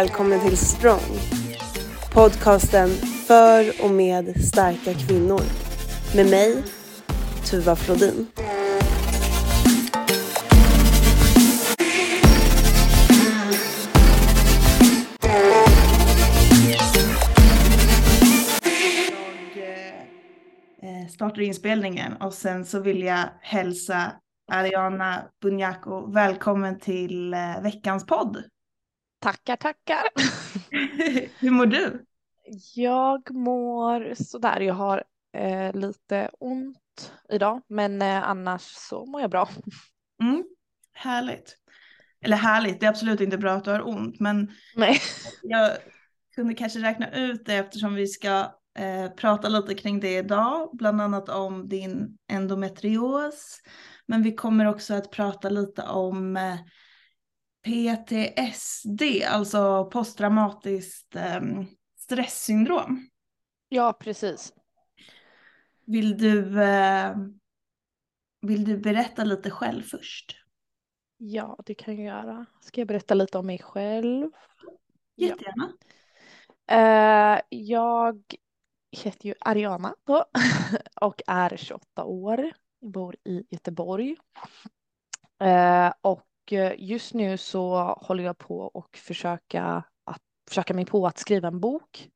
välkommen till Strong. Podcasten för och med starka kvinnor. Med mig, Tuva Flodin. Jag eh, startar inspelningen och sen så vill jag hälsa Ariana Bunjako välkommen till eh, veckans podd. Tackar, tackar. Hur mår du? Jag mår sådär. Jag har eh, lite ont idag, men eh, annars så mår jag bra. Mm, härligt. Eller härligt, det är absolut inte bra att du har ont, men Nej. jag kunde kanske räkna ut det eftersom vi ska eh, prata lite kring det idag, bland annat om din endometrios. Men vi kommer också att prata lite om eh, PTSD, alltså posttraumatiskt eh, stresssyndrom. Ja, precis. Vill du, eh, vill du berätta lite själv först? Ja, det kan jag göra. Ska jag berätta lite om mig själv? Jättegärna. Eh, jag heter ju Ariana då, och är 28 år. Bor i Göteborg. Eh, och Eh, just nu så håller jag på och försöka, att, försöka mig på att skriva en bok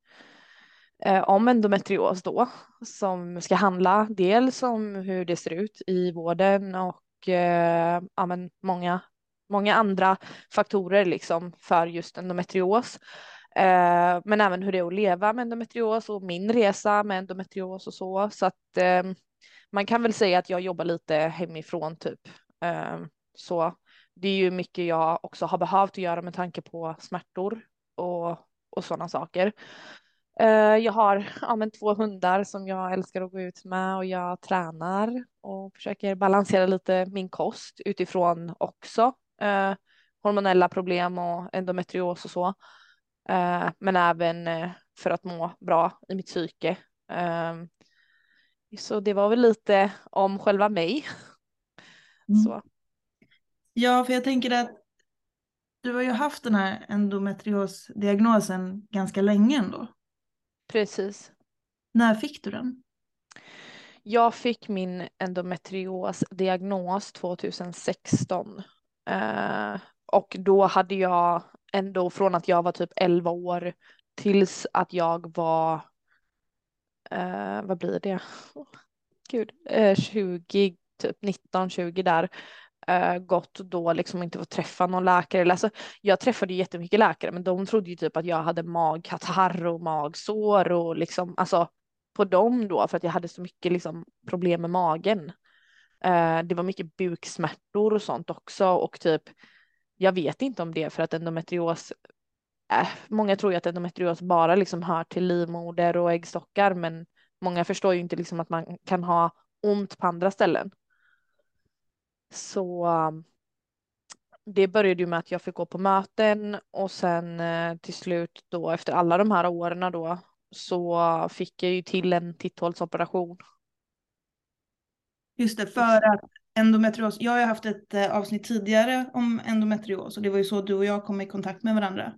eh, om endometrios då, som ska handla dels om hur det ser ut i vården och eh, ja, men många, många andra faktorer liksom för just endometrios. Eh, men även hur det är att leva med endometrios och min resa med endometrios och så. Så att eh, man kan väl säga att jag jobbar lite hemifrån typ. Eh, så det är ju mycket jag också har behövt att göra med tanke på smärtor och, och sådana saker. Eh, jag har ja, men två hundar som jag älskar att gå ut med och jag tränar och försöker balansera lite min kost utifrån också eh, hormonella problem och endometrios och så. Eh, men även eh, för att må bra i mitt psyke. Ehm, så det var väl lite om själva mig. Mm. Så. Ja, för jag tänker att du har ju haft den här endometriosdiagnosen ganska länge ändå. Precis. När fick du den? Jag fick min endometriosdiagnos 2016. Eh, och då hade jag ändå från att jag var typ 11 år tills att jag var, eh, vad blir det? Gud, eh, 20, typ 19, 20 där, eh, gått då liksom inte fått träffa någon läkare. Alltså, jag träffade jättemycket läkare, men de trodde ju typ att jag hade magkatarr och magsår och liksom, alltså på dem då, för att jag hade så mycket liksom problem med magen. Eh, det var mycket buksmärtor och sånt också och typ jag vet inte om det för att endometrios äh, många tror ju att endometrios bara liksom hör till livmoder och äggstockar men många förstår ju inte liksom att man kan ha ont på andra ställen. Så um, det började ju med att jag fick gå på möten och sen eh, till slut då efter alla de här åren då så fick jag ju till en titthålsoperation. Just det, för att endometrios, jag har ju haft ett eh, avsnitt tidigare om endometrios och det var ju så du och jag kom i kontakt med varandra.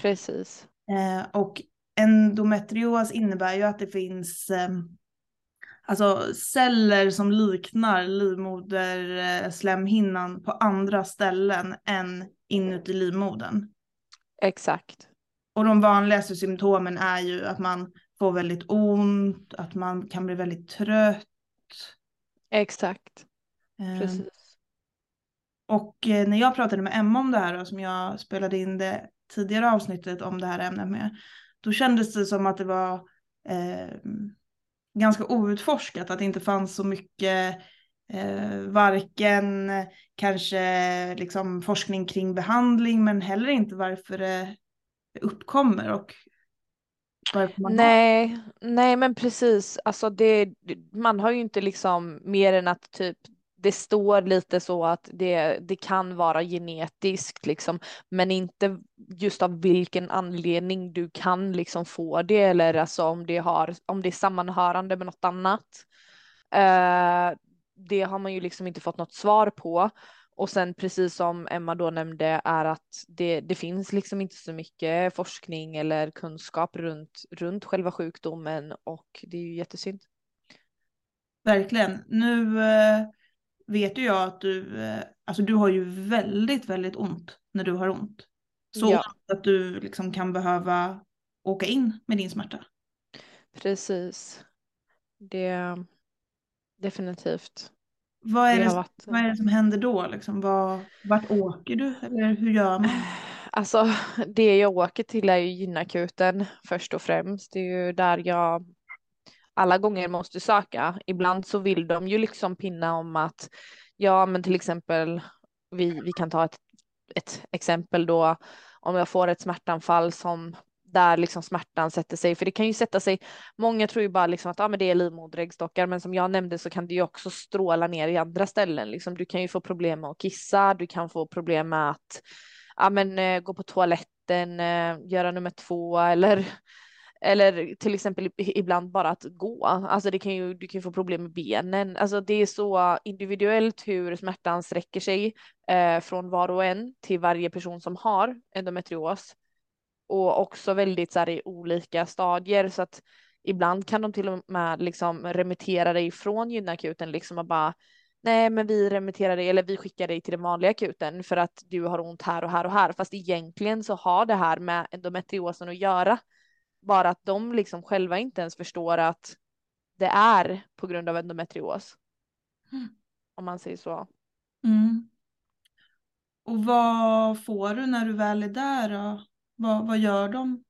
Precis. Eh, och endometrios innebär ju att det finns eh, alltså celler som liknar livmoderslemhinnan på andra ställen än inuti livmodern. Exakt. Och de vanligaste symptomen är ju att man får väldigt ont, att man kan bli väldigt trött. Exakt. Eh, Precis. Och eh, när jag pratade med Emma om det här, och som jag spelade in det tidigare avsnittet om det här ämnet med, då kändes det som att det var eh, ganska outforskat, att det inte fanns så mycket, eh, varken kanske liksom forskning kring behandling, men heller inte varför det uppkommer och varför man har. Nej, nej men precis. Alltså det, man har ju inte liksom mer än att typ det står lite så att det, det kan vara genetiskt liksom, men inte just av vilken anledning du kan liksom få det eller alltså om det har, om det är sammanhörande med något annat. Eh, det har man ju liksom inte fått något svar på och sen precis som Emma då nämnde är att det, det finns liksom inte så mycket forskning eller kunskap runt, runt själva sjukdomen och det är ju jättesynd. Verkligen. Nu eh, vet ju jag att du, eh, alltså du har ju väldigt, väldigt ont när du har ont. Så Ja. att du liksom kan behöva åka in med din smärta. Precis. Det definitivt. Vad är, Det det, varit, vad är det som händer då? Liksom? Vad, vart åker du? Eller hur gör man? Alltså det jag åker till är ju gynakuten först och främst. Det är ju där jag alla gånger måste söka. Ibland så vill de ju liksom pinna om att ja, men till exempel vi, vi kan ta ett, ett exempel då om jag får ett smärtanfall som där liksom smärtan sätter sig, för det kan ju sätta sig. Många tror ju bara liksom att ah, men det är livmoderäggstockar, men som jag nämnde så kan det ju också stråla ner i andra ställen. Liksom, du kan ju få problem med att kissa, du kan få problem med att ah, men, eh, gå på toaletten, eh, göra nummer två eller eller till exempel ibland bara att gå. Alltså det kan ju, du kan ju få problem med benen. Alltså det är så individuellt hur smärtan sträcker sig eh, från var och en till varje person som har endometrios. Och också väldigt så här, i olika stadier så att ibland kan de till och med liksom remittera dig från gynakuten liksom och bara nej men vi remitterar dig eller vi skickar dig till den vanliga akuten för att du har ont här och här och här fast egentligen så har det här med endometriosen att göra bara att de liksom själva inte ens förstår att det är på grund av endometrios. Mm. Om man säger så. Mm. Och vad får du när du väl är där? Då? Vad, vad gör de?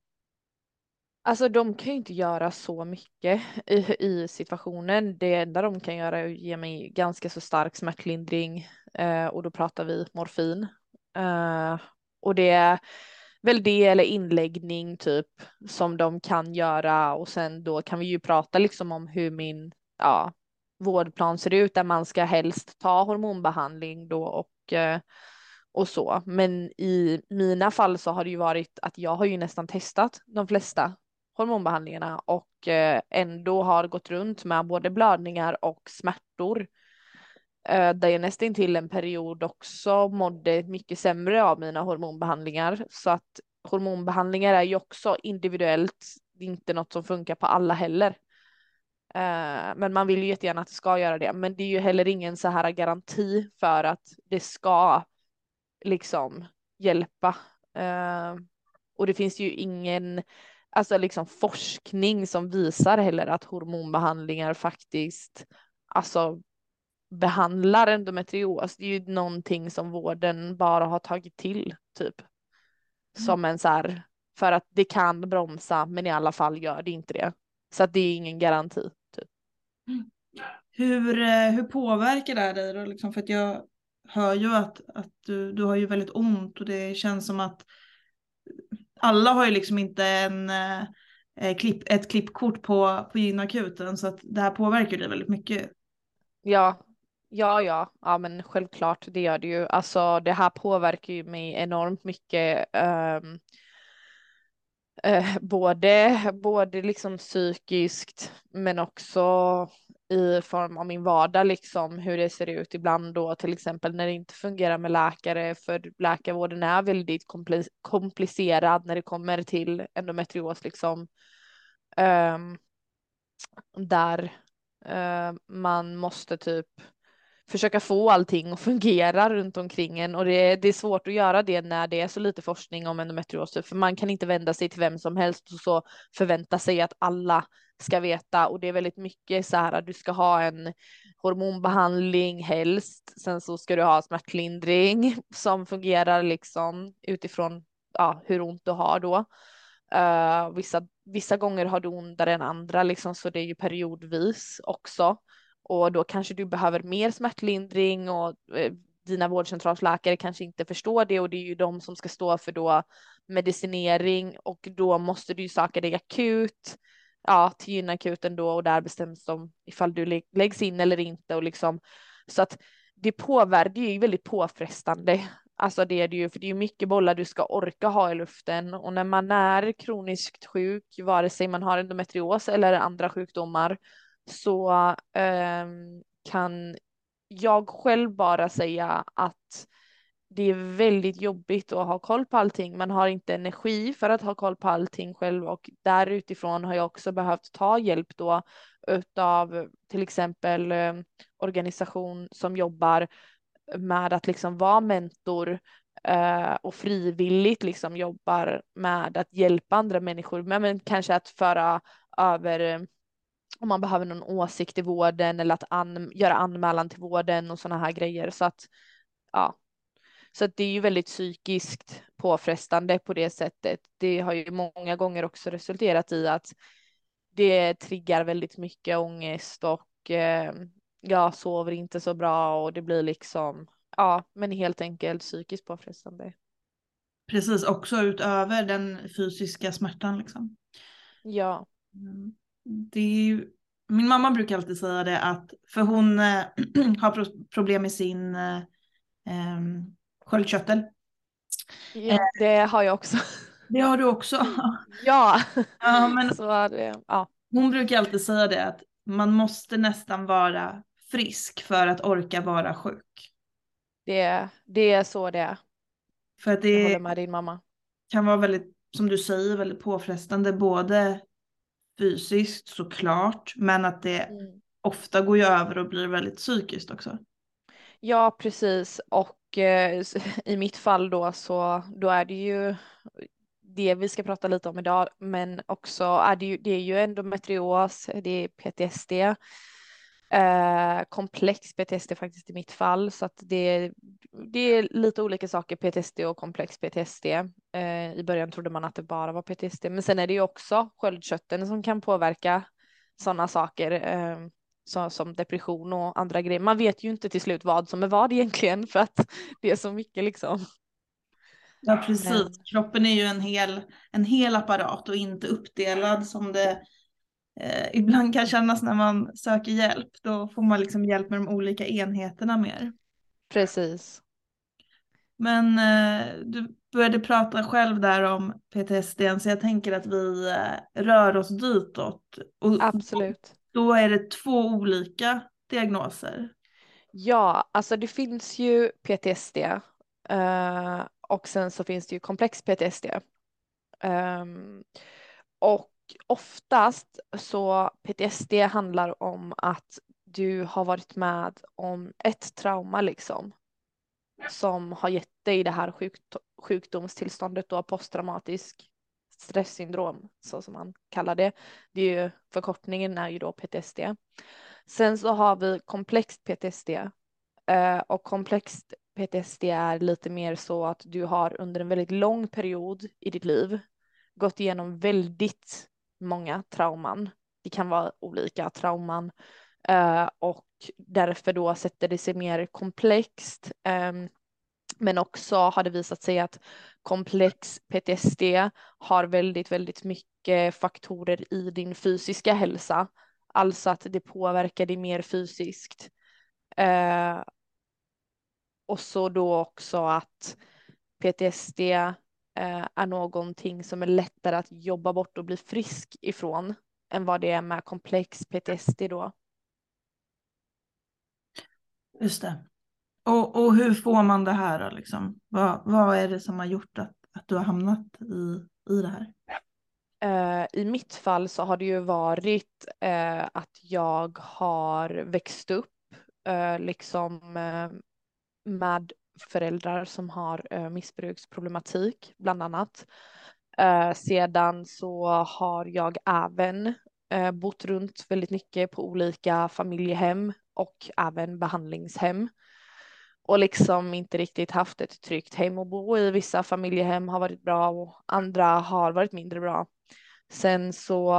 Alltså de kan ju inte göra så mycket i, i situationen. Det enda de kan göra är att ge mig ganska så stark smärtlindring eh, och då pratar vi morfin. Eh, och det är väl det eller inläggning typ som de kan göra och sen då kan vi ju prata liksom om hur min ja, vårdplan ser ut där man ska helst ta hormonbehandling då och eh, och så. Men i mina fall så har det ju varit att jag har ju nästan testat de flesta hormonbehandlingarna och eh, ändå har gått runt med både blödningar och smärtor. Eh, där jag nästan till en period också mådde mycket sämre av mina hormonbehandlingar. Så att hormonbehandlingar är ju också individuellt. Det är inte något som funkar på alla heller. Eh, men man vill ju jättegärna att det ska göra det. Men det är ju heller ingen så här garanti för att det ska liksom hjälpa. Eh, och det finns ju ingen alltså liksom forskning som visar heller att hormonbehandlingar faktiskt alltså behandlar endometrios. Det är ju någonting som vården bara har tagit till typ. Mm. Som en så här för att det kan bromsa men i alla fall gör det inte det. Så att det är ingen garanti. Typ. Mm. Hur, eh, hur påverkar det här dig då? Liksom för att jag hör ju att, att du, du har ju väldigt ont och det känns som att alla har ju liksom inte en, eh, klipp, ett klippkort på, på gynakuten så att det här påverkar dig väldigt mycket. Ja, ja, ja, ja, men självklart det gör det ju. Alltså det här påverkar ju mig enormt mycket. Um, uh, både, både liksom psykiskt men också i form av min vardag, liksom hur det ser ut ibland då, till exempel när det inte fungerar med läkare, för läkarvården är väldigt komplicerad när det kommer till endometrios, liksom. Um, där uh, man måste typ försöka få allting att fungera runt omkring en och det, det är svårt att göra det när det är så lite forskning om endometrios, för man kan inte vända sig till vem som helst och så förvänta sig att alla ska veta och det är väldigt mycket så här att du ska ha en hormonbehandling helst. Sen så ska du ha smärtlindring som fungerar liksom utifrån ja, hur ont du har då. Uh, vissa, vissa gånger har du ondare än andra liksom så det är ju periodvis också och då kanske du behöver mer smärtlindring och eh, dina vårdcentralsläkare kanske inte förstår det och det är ju de som ska stå för då medicinering och då måste du söka dig akut ja, till gynakuten då och där bestäms de ifall du läggs in eller inte och liksom så att det påverkar, det är ju väldigt påfrestande. Alltså det är det ju, för det är ju mycket bollar du ska orka ha i luften och när man är kroniskt sjuk, vare sig man har endometrios eller andra sjukdomar, så eh, kan jag själv bara säga att det är väldigt jobbigt att ha koll på allting. Man har inte energi för att ha koll på allting själv och där utifrån har jag också behövt ta hjälp då utav till exempel eh, organisation som jobbar med att liksom vara mentor eh, och frivilligt liksom jobbar med att hjälpa andra människor, men, men kanske att föra över ehm, om man behöver någon åsikt i vården eller att an göra anmälan till vården och sådana här grejer. Så att ja, så att det är ju väldigt psykiskt påfrestande på det sättet. Det har ju många gånger också resulterat i att det triggar väldigt mycket ångest och eh, jag sover inte så bra och det blir liksom, ja, men helt enkelt psykiskt påfrestande. Precis, också utöver den fysiska smärtan liksom. Ja. Mm. Det är ju, min mamma brukar alltid säga det att, för hon äh, har problem med sin äh, sköldkörtel. Ja, det har jag också. Det har du också. Ja, ja men så ja. Hon brukar alltid säga det att man måste nästan vara frisk för att orka vara sjuk. Det, det är så det är. För att det jag håller med din mamma. kan vara väldigt, som du säger, väldigt påfrestande både fysiskt såklart, men att det mm. ofta går ju över och blir väldigt psykiskt också. Ja, precis. Och eh, i mitt fall då så då är det ju det vi ska prata lite om idag, men också är det ju, det är ju endometrios, det är PTSD, eh, komplex PTSD faktiskt i mitt fall, så att det, det är lite olika saker, PTSD och komplex PTSD. Eh, I början trodde man att det bara var PTSD, men sen är det ju också sköldkörteln som kan påverka sådana saker. Eh, så, som depression och andra grejer. Man vet ju inte till slut vad som är vad egentligen för att det är så mycket liksom. Ja precis, kroppen är ju en hel, en hel apparat och inte uppdelad som det eh, ibland kan kännas när man söker hjälp. Då får man liksom hjälp med de olika enheterna mer. Precis. Men eh, du började prata själv där om PTSD så jag tänker att vi eh, rör oss ditåt. Och Absolut. Då är det två olika diagnoser. Ja, alltså det finns ju PTSD uh, och sen så finns det ju komplex PTSD. Um, ehm, och oftast så PTSD handlar om att du har varit med om ett trauma liksom som har gett dig det här sjukdomstillståndet då posttraumatisk stresssyndrom så som man kallar det. Det är ju förkortningen är ju då PTSD. Sen så har vi komplext PTSD eh, och komplext PTSD är lite mer så att du har under en väldigt lång period i ditt liv gått igenom väldigt många trauman. Det kan vara olika trauman eh, och därför då sätter det sig mer komplext. Ehm, men också har det visat sig att komplex PTSD har väldigt, väldigt mycket faktorer i din fysiska hälsa. Alltså att det påverkar dig mer fysiskt. Eh, och så då också att PTSD är någonting som är lättare att jobba bort och bli frisk ifrån än vad det är med komplex PTSD då. Just det. Och, och hur får man det här då, liksom? Vad, vad är det som har gjort att, att du har hamnat i, i det här? Uh, I mitt fall så har det ju varit uh, att jag har växt upp liksom med föräldrar som har eh, missbruksproblematik bland annat. Eh, sedan så har jag även eh, bott runt väldigt mycket på olika familjehem och även behandlingshem och liksom inte riktigt haft ett tryggt hem att bo i. Vissa familjehem har varit bra och andra har varit mindre bra. Sen så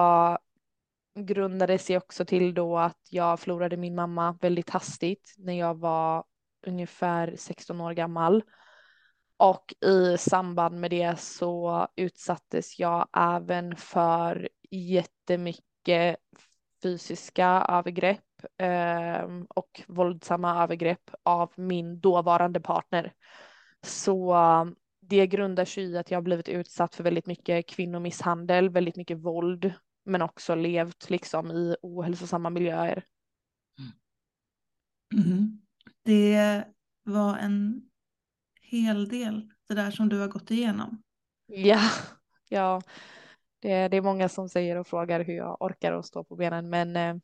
grundade sig också till då att jag förlorade min mamma väldigt hastigt när jag var ungefär 16 år gammal. Och i samband med det så utsattes jag även för jättemycket fysiska övergrepp eh, och våldsamma övergrepp av min dåvarande partner. Så det grundar sig i att jag blivit utsatt för väldigt mycket kvinnomisshandel, väldigt mycket våld, men också levt liksom i ohälsosamma miljöer. Mm. mm. Det var en hel del det där som du har gått igenom. Ja, ja. Det, det är många som säger och frågar hur jag orkar att stå på benen, men eh,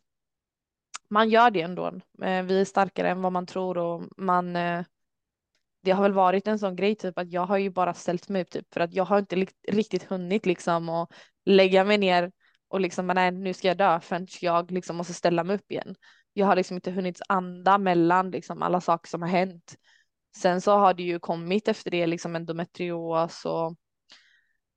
man gör det ändå. Eh, vi är starkare än vad man tror och man eh, det har väl varit en sån grej typ att jag har ju bara ställt mig upp typ för att jag har inte riktigt hunnit liksom och lägga mig ner och liksom nej nu ska jag dö förrän jag liksom måste ställa mig upp igen. Jag har liksom inte hunnit anda mellan liksom alla saker som har hänt. Sen så har det ju kommit efter det liksom endometrios och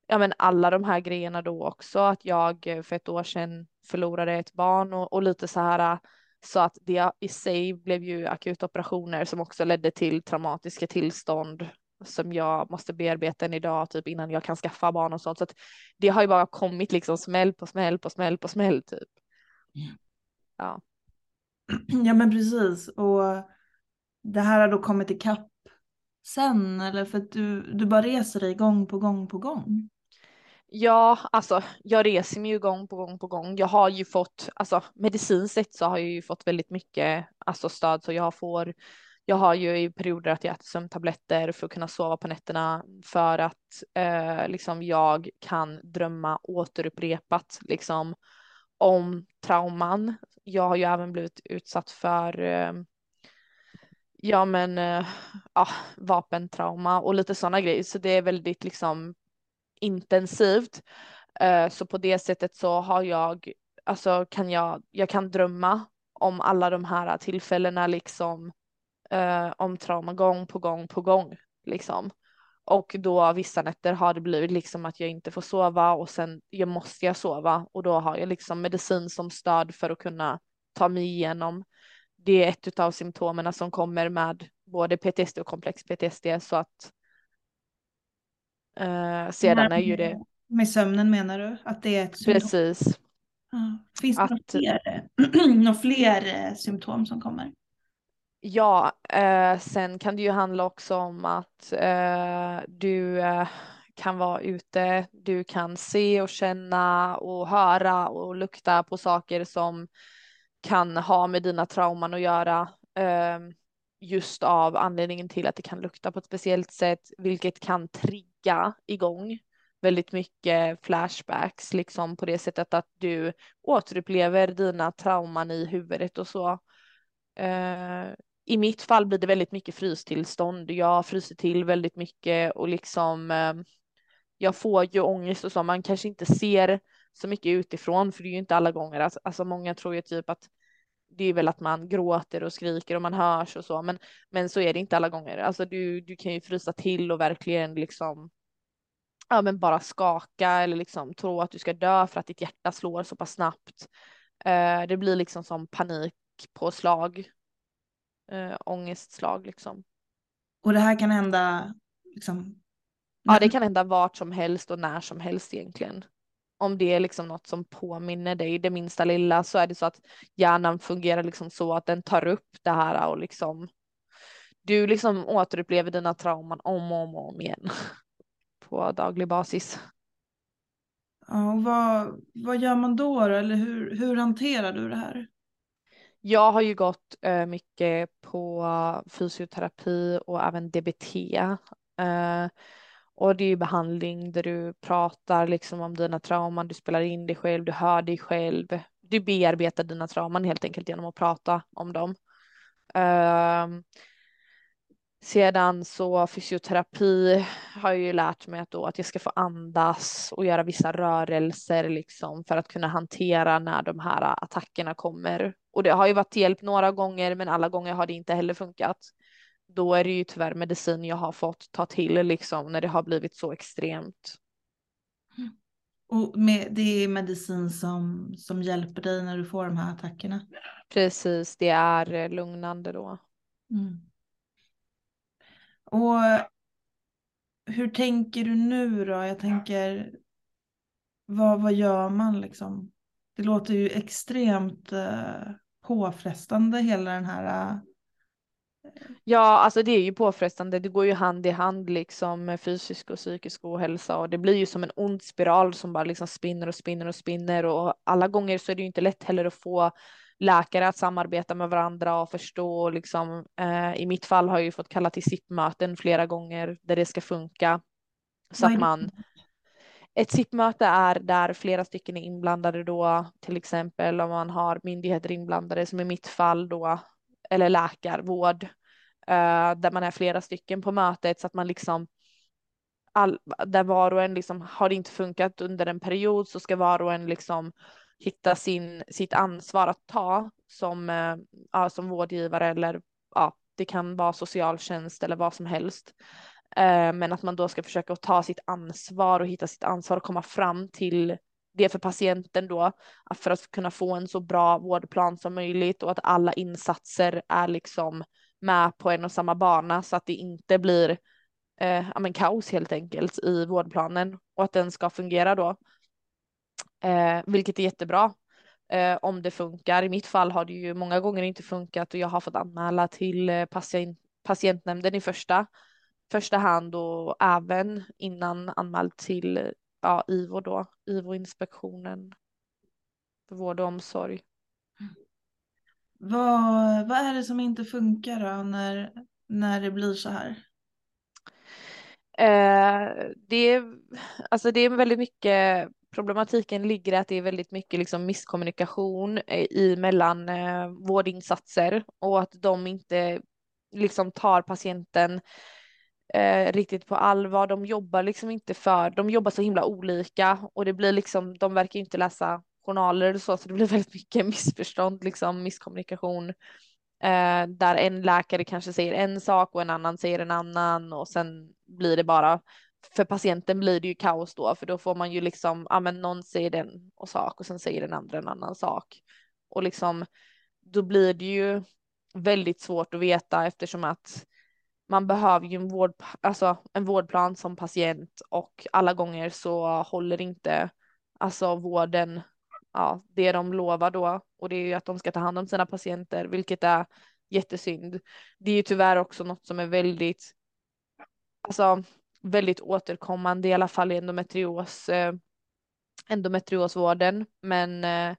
ja men alla de här grejerna då också att jag för ett år sedan förlorade ett barn och, och lite så här så att det i sig blev ju akuta operationer som också ledde till traumatiska tillstånd som jag måste bearbeta än idag, typ innan jag kan skaffa barn och sånt. Så att det har ju bara kommit liksom smäll på smäll på smäll på smäll typ. Ja. Ja men precis och det här har då kommit ikapp sen eller för att du, du bara reser dig gång på gång på gång? Ja, alltså jag reser mig ju gång på gång på gång. Jag har ju fått, alltså medicinskt sett så har jag ju fått väldigt mycket alltså, stöd så jag får jag har ju i perioder att jag äter sömntabletter för att kunna sova på nätterna för att eh, liksom jag kan drömma återupprepat liksom om trauman. Jag har ju även blivit utsatt för eh, ja men eh, ja, vapentrauma och lite sådana grejer så det är väldigt liksom intensivt. Eh, så på det sättet så har jag, alltså kan jag, jag kan drömma om alla de här tillfällena liksom om trauma gång på gång på gång liksom. Och då vissa nätter har det blivit liksom att jag inte får sova och sen jag måste jag sova och då har jag liksom medicin som stöd för att kunna ta mig igenom. Det är ett av symptomen som kommer med både PTSD och komplex PTSD så att Eh, sedan är ju det. Med sömnen menar du? Att det är ett symptom? Precis. Ja. Finns det att... några fler, några fler eh, symptom som kommer? Ja, eh, sen kan det ju handla också om att eh, du eh, kan vara ute, du kan se och känna och höra och lukta på saker som kan ha med dina trauman att göra. Ehm, just av anledningen till att det kan lukta på ett speciellt sätt, vilket kan trigga igång väldigt mycket flashbacks, liksom på det sättet att du återupplever dina trauman i huvudet och så. Eh, i mitt fall blir det väldigt mycket frystillstånd. Jag fryser till väldigt mycket och liksom eh, jag får ju ångest och så. Man kanske inte ser så mycket utifrån, för det är ju inte alla gånger. Alltså, alltså många tror ju typ att det är väl att man gråter och skriker och man hörs och så, men, men så är det inte alla gånger. Alltså du, du kan ju frysa till och verkligen liksom ja, men bara skaka eller liksom tro att du ska dö för att ditt hjärta slår så pass snabbt. Eh, det blir liksom som panik på slag, eh, ångestslag liksom. Och det här kan hända liksom? Ja, det kan hända vart som helst och när som helst egentligen om det är liksom något som påminner dig det minsta lilla så är det så att hjärnan fungerar liksom så att den tar upp det här och liksom du liksom återupplever dina trauman om och om, och om igen på daglig basis. Ja, och vad, vad gör man då, då? Eller hur, hur hanterar du det här? Jag har ju gått eh, mycket på fysioterapi och även DBT. Eh, och det är ju behandling där du pratar liksom om dina trauman, du spelar in dig själv, du hör dig själv. Du bearbetar dina trauman helt enkelt genom att prata om dem. Eh, sedan så fysioterapi har jag ju lärt mig att, då, att jag ska få andas och göra vissa rörelser liksom för att kunna hantera när de här attackerna kommer. Och det har ju varit hjälp några gånger men alla gånger har det inte heller funkat då är det ju tyvärr medicin jag har fått ta till liksom när det har blivit så extremt. Mm. Och med, det är medicin som, som hjälper dig när du får de här attackerna? Precis, det är lugnande då. Mm. Och hur tänker du nu då? Jag tänker, vad, vad gör man liksom? Det låter ju extremt eh, påfrestande hela den här eh, Ja, alltså det är ju påfrestande. Det går ju hand i hand liksom med fysisk och psykisk ohälsa och det blir ju som en ond spiral som bara liksom spinner och spinner och spinner och alla gånger så är det ju inte lätt heller att få läkare att samarbeta med varandra och förstå liksom. Eh, I mitt fall har jag ju fått kalla till SIP-möten flera gånger där det ska funka så att man ett SIP-möte är där flera stycken är inblandade då, till exempel om man har myndigheter inblandade som i mitt fall då, eller läkarvård, uh, där man är flera stycken på mötet så att man liksom all, där var och en liksom har det inte funkat under en period så ska var och en liksom hitta sin, sitt ansvar att ta som, eh, ja, som vårdgivare eller ja, det kan vara socialtjänst eller vad som helst. Eh, men att man då ska försöka ta sitt ansvar och hitta sitt ansvar och komma fram till det för patienten då, för att kunna få en så bra vårdplan som möjligt och att alla insatser är liksom med på en och samma bana så att det inte blir eh, ja, men kaos helt enkelt i vårdplanen och att den ska fungera då. Eh, vilket är jättebra eh, om det funkar. I mitt fall har det ju många gånger inte funkat och jag har fått anmäla till eh, patient, patientnämnden i första första hand och även innan anmäld till ja, IVO då, IVO-inspektionen för vård och omsorg. Vad, vad är det som inte funkar då när, när det blir så här? Eh, det, är, alltså det är väldigt mycket, problematiken ligger i att det är väldigt mycket liksom misskommunikation eh, i mellan eh, vårdinsatser och att de inte liksom tar patienten eh, riktigt på allvar. De jobbar liksom inte för, de jobbar så himla olika och det blir liksom, de verkar inte läsa journaler och så, så det blir väldigt mycket missförstånd, liksom misskommunikation. Eh, där en läkare kanske säger en sak och en annan säger en annan och sen blir det bara för patienten blir det ju kaos då, för då får man ju liksom, ja men någon säger den och sak och sen säger den andra en annan sak. Och liksom, då blir det ju väldigt svårt att veta eftersom att man behöver ju en, vård, alltså en vårdplan som patient och alla gånger så håller inte alltså vården ja, det de lovar då och det är ju att de ska ta hand om sina patienter vilket är jättesynd. Det är ju tyvärr också något som är väldigt alltså väldigt återkommande i alla fall i endometrios eh, endometriosvården men eh,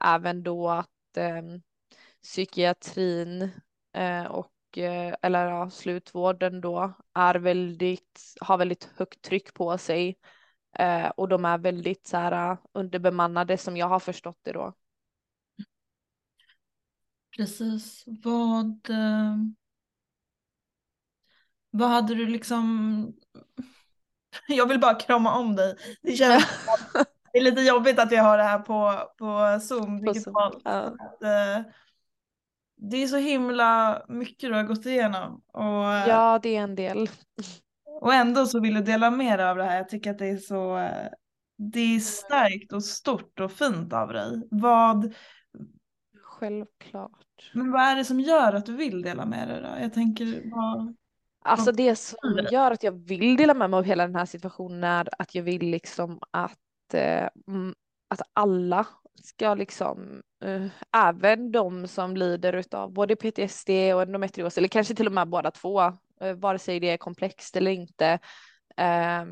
även då att eh, psykiatrin eh, och Eh, eller ja, slutvården då är väldigt, har väldigt högt tryck på sig eh, och de är väldigt så här eh, underbemannade som jag har förstått det då. Precis. Vad, eh, vad hade du liksom... Jag vill bara krama om dig. Det känns det är lite jobbigt att vi har det här på, på Zoom. På Zoom. Ja. Att, det är så himla mycket du har gått igenom. Och, ja, det är en del. Och ändå så vill du dela med dig av det här. Jag tycker att det är så det är starkt och stort och fint av dig. Vad... Självklart. Men vad är det som gör att du vill dela med dig då? Jag tänker vad... Alltså det som gör att jag vill dela med mig av hela den här situationen är att jag vill liksom att, eh, att alla ska liksom, eh, även de som lider av både PTSD och endometrios, eller kanske till och med båda två, eh, vare sig det är komplext eller inte, eh,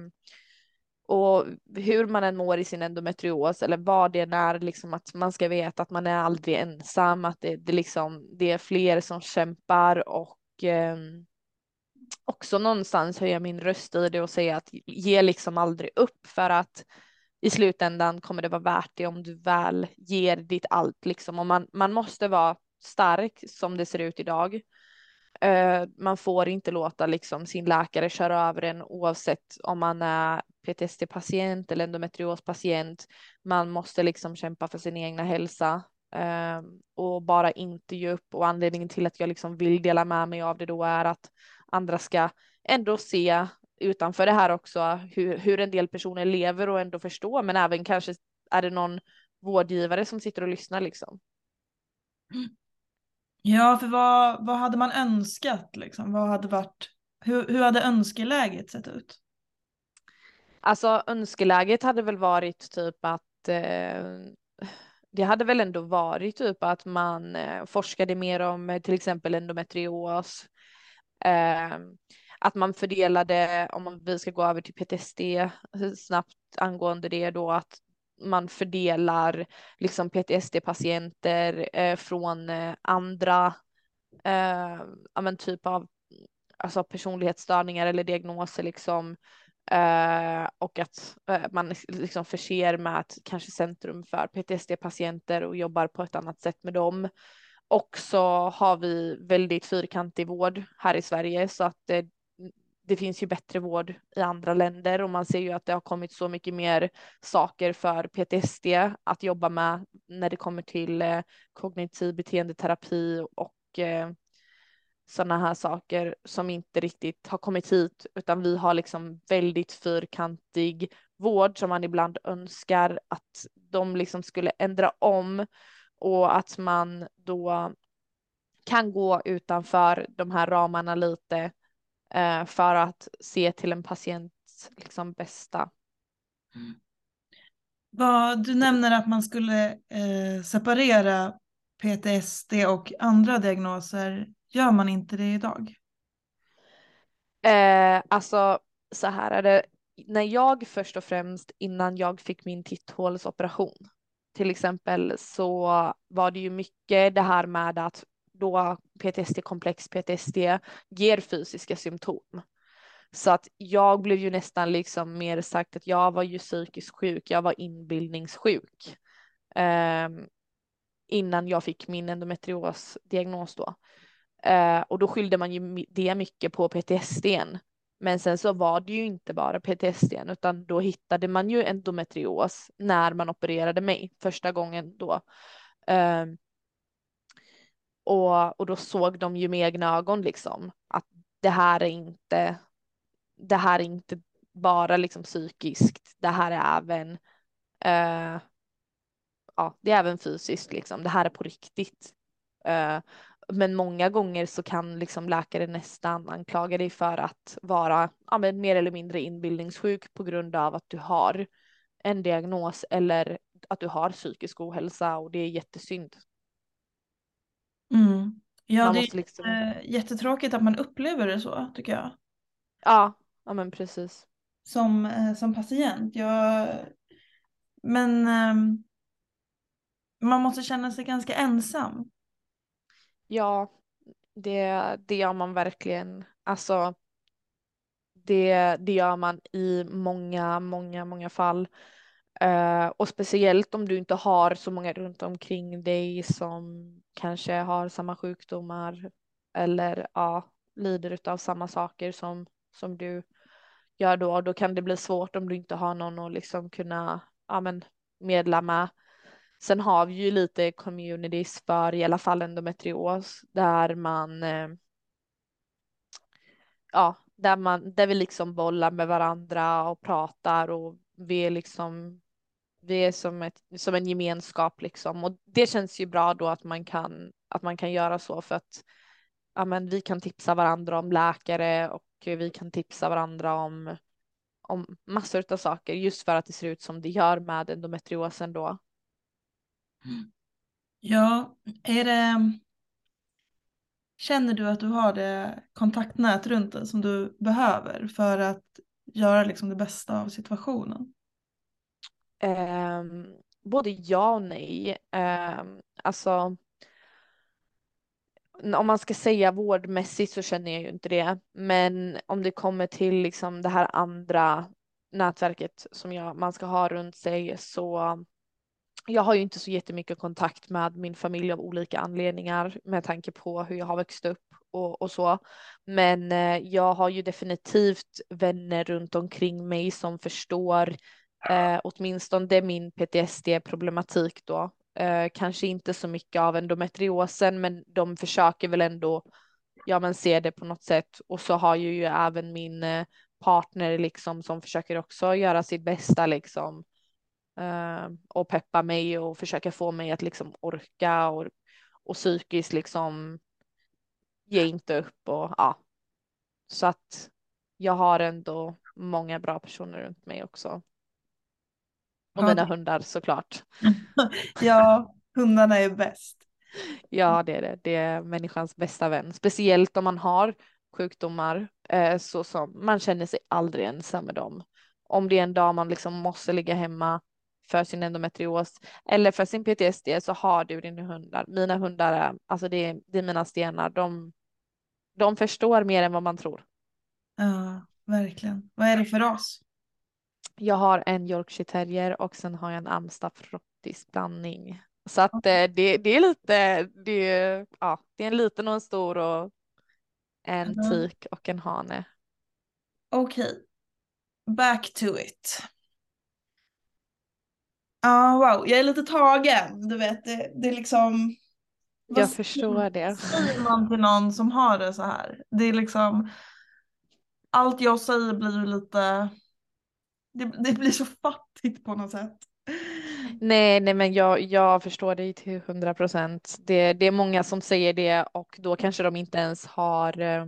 och hur man än mår i sin endometrios eller vad det är, liksom att man ska veta att man är aldrig ensam, att det, det, liksom, det är fler som kämpar och eh, också någonstans höja min röst i det och säga att ge liksom aldrig upp för att i slutändan kommer det vara värt det om du väl ger ditt allt liksom och man, man måste vara stark som det ser ut idag. Uh, man får inte låta liksom sin läkare köra över en oavsett om man är PTSD-patient eller endometriospatient. Man måste liksom kämpa för sin egna hälsa uh, och bara inte ge upp och anledningen till att jag liksom vill dela med mig av det då är att andra ska ändå se utanför det här också hur, hur en del personer lever och ändå förstå men även kanske är det någon vårdgivare som sitter och lyssnar liksom. Ja, för vad, vad hade man önskat liksom? Vad hade varit, hur, hur hade önskeläget sett ut? Alltså önskeläget hade väl varit typ att eh, det hade väl ändå varit typ att man eh, forskade mer om eh, till exempel endometrios. Eh, att man fördelade, om vi ska gå över till PTSD snabbt angående det då, att man fördelar liksom PTSD-patienter eh, från eh, andra eh, men typ av alltså personlighetsstörningar eller diagnoser liksom. Eh, och att eh, man liksom förser med att kanske centrum för PTSD-patienter och jobbar på ett annat sätt med dem. Och så har vi väldigt fyrkantig vård här i Sverige så att det, det finns ju bättre vård i andra länder. Och man ser ju att det har kommit så mycket mer saker för PTSD att jobba med när det kommer till eh, kognitiv beteendeterapi och eh, sådana här saker som inte riktigt har kommit hit utan vi har liksom väldigt fyrkantig vård som man ibland önskar att de liksom skulle ändra om och att man då kan gå utanför de här ramarna lite eh, för att se till en patients liksom bästa. Mm. Vad, du nämner att man skulle eh, separera PTSD och andra diagnoser. Gör man inte det idag? Eh, alltså så här är det. När jag först och främst innan jag fick min titthålsoperation till exempel så var det ju mycket det här med att då PTSD, komplex PTSD ger fysiska symptom. Så att jag blev ju nästan liksom mer sagt att jag var ju psykiskt sjuk, jag var inbildningssjuk. Eh, innan jag fick min endometriosdiagnos då. Eh, och då skyllde man ju det mycket på PTSD. Men sen så var det ju inte bara PTSD utan då hittade man ju endometrios när man opererade mig första gången då. Eh, och, och då såg de ju med egna ögon liksom att det här är inte, det här är inte bara liksom psykiskt, det här är även, uh, ja, det är även fysiskt liksom, det här är på riktigt. Uh, men många gånger så kan liksom läkare nästan anklaga dig för att vara ja, men mer eller mindre inbildningssjuk på grund av att du har en diagnos eller att du har psykisk ohälsa och det är jättesynd. Mm. Ja, man det är liksom... Jättetråkigt att man upplever det så tycker jag. Ja, ja men precis. Som, eh, som patient. Jag... Men um, man måste känna sig ganska ensam. Ja, det, det gör man verkligen. Alltså, det, det gör man i många, många, många fall. Uh, och speciellt om du inte har så många runt omkring dig som kanske har samma sjukdomar eller ja, lider av samma saker som, som du gör då. Då kan det bli svårt om du inte har någon att liksom kunna ja, men, medla med. Sen har vi ju lite communities för i alla fall endometrios där man eh, ja, där man där vi liksom bollar med varandra och pratar och vi är liksom vi är som, ett, som en gemenskap liksom och det känns ju bra då att man kan att man kan göra så för att ja, men vi kan tipsa varandra om läkare och vi kan tipsa varandra om om massor av saker just för att det ser ut som det gör med endometriosen då. Ja, är det Känner du att du har det kontaktnät runt dig som du behöver för att göra liksom det bästa av situationen? Um, både ja och nej. Um, alltså, om man ska säga vårdmässigt så känner jag ju inte det. Men om det kommer till liksom det här andra nätverket som jag, man ska ha runt sig så jag har ju inte så jättemycket kontakt med min familj av olika anledningar med tanke på hur jag har växt upp och, och så. Men eh, jag har ju definitivt vänner runt omkring mig som förstår eh, åtminstone min PTSD-problematik då. Eh, kanske inte så mycket av endometriosen, men de försöker väl ändå ja, men se det på något sätt. Och så har ju, ju även min eh, partner liksom som försöker också göra sitt bästa liksom och peppa mig och försöka få mig att liksom orka och, och psykiskt liksom ge inte upp och ja. Så att jag har ändå många bra personer runt mig också. Och mina hundar såklart. ja, hundarna är bäst. Ja, det är det. Det är människans bästa vän, speciellt om man har sjukdomar eh, så som man känner sig aldrig ensam med dem. Om det är en dag man liksom måste ligga hemma för sin endometrios eller för sin PTSD så har du dina hundar. Mina hundar är, alltså det är, det är mina stenar. De, de förstår mer än vad man tror. Ja, verkligen. Vad är det för ras? Jag har en Yorkshire terrier och sen har jag en amstaff rottis blandning. Så att eh, det, det är lite, det, ja, det är en liten och en stor och en tik och en hane. Okej. Back to it. Ja, wow. Jag är lite tagen. Du vet, det, det är liksom... vad Jag säger- förstår det. Vad säger man till någon som har det så här? Det är liksom... Allt jag säger blir lite... Det, det blir så fattigt på något sätt. Nej, nej, men jag, jag förstår dig till hundra procent. Det, är många som säger det och då kanske de inte ens har eh,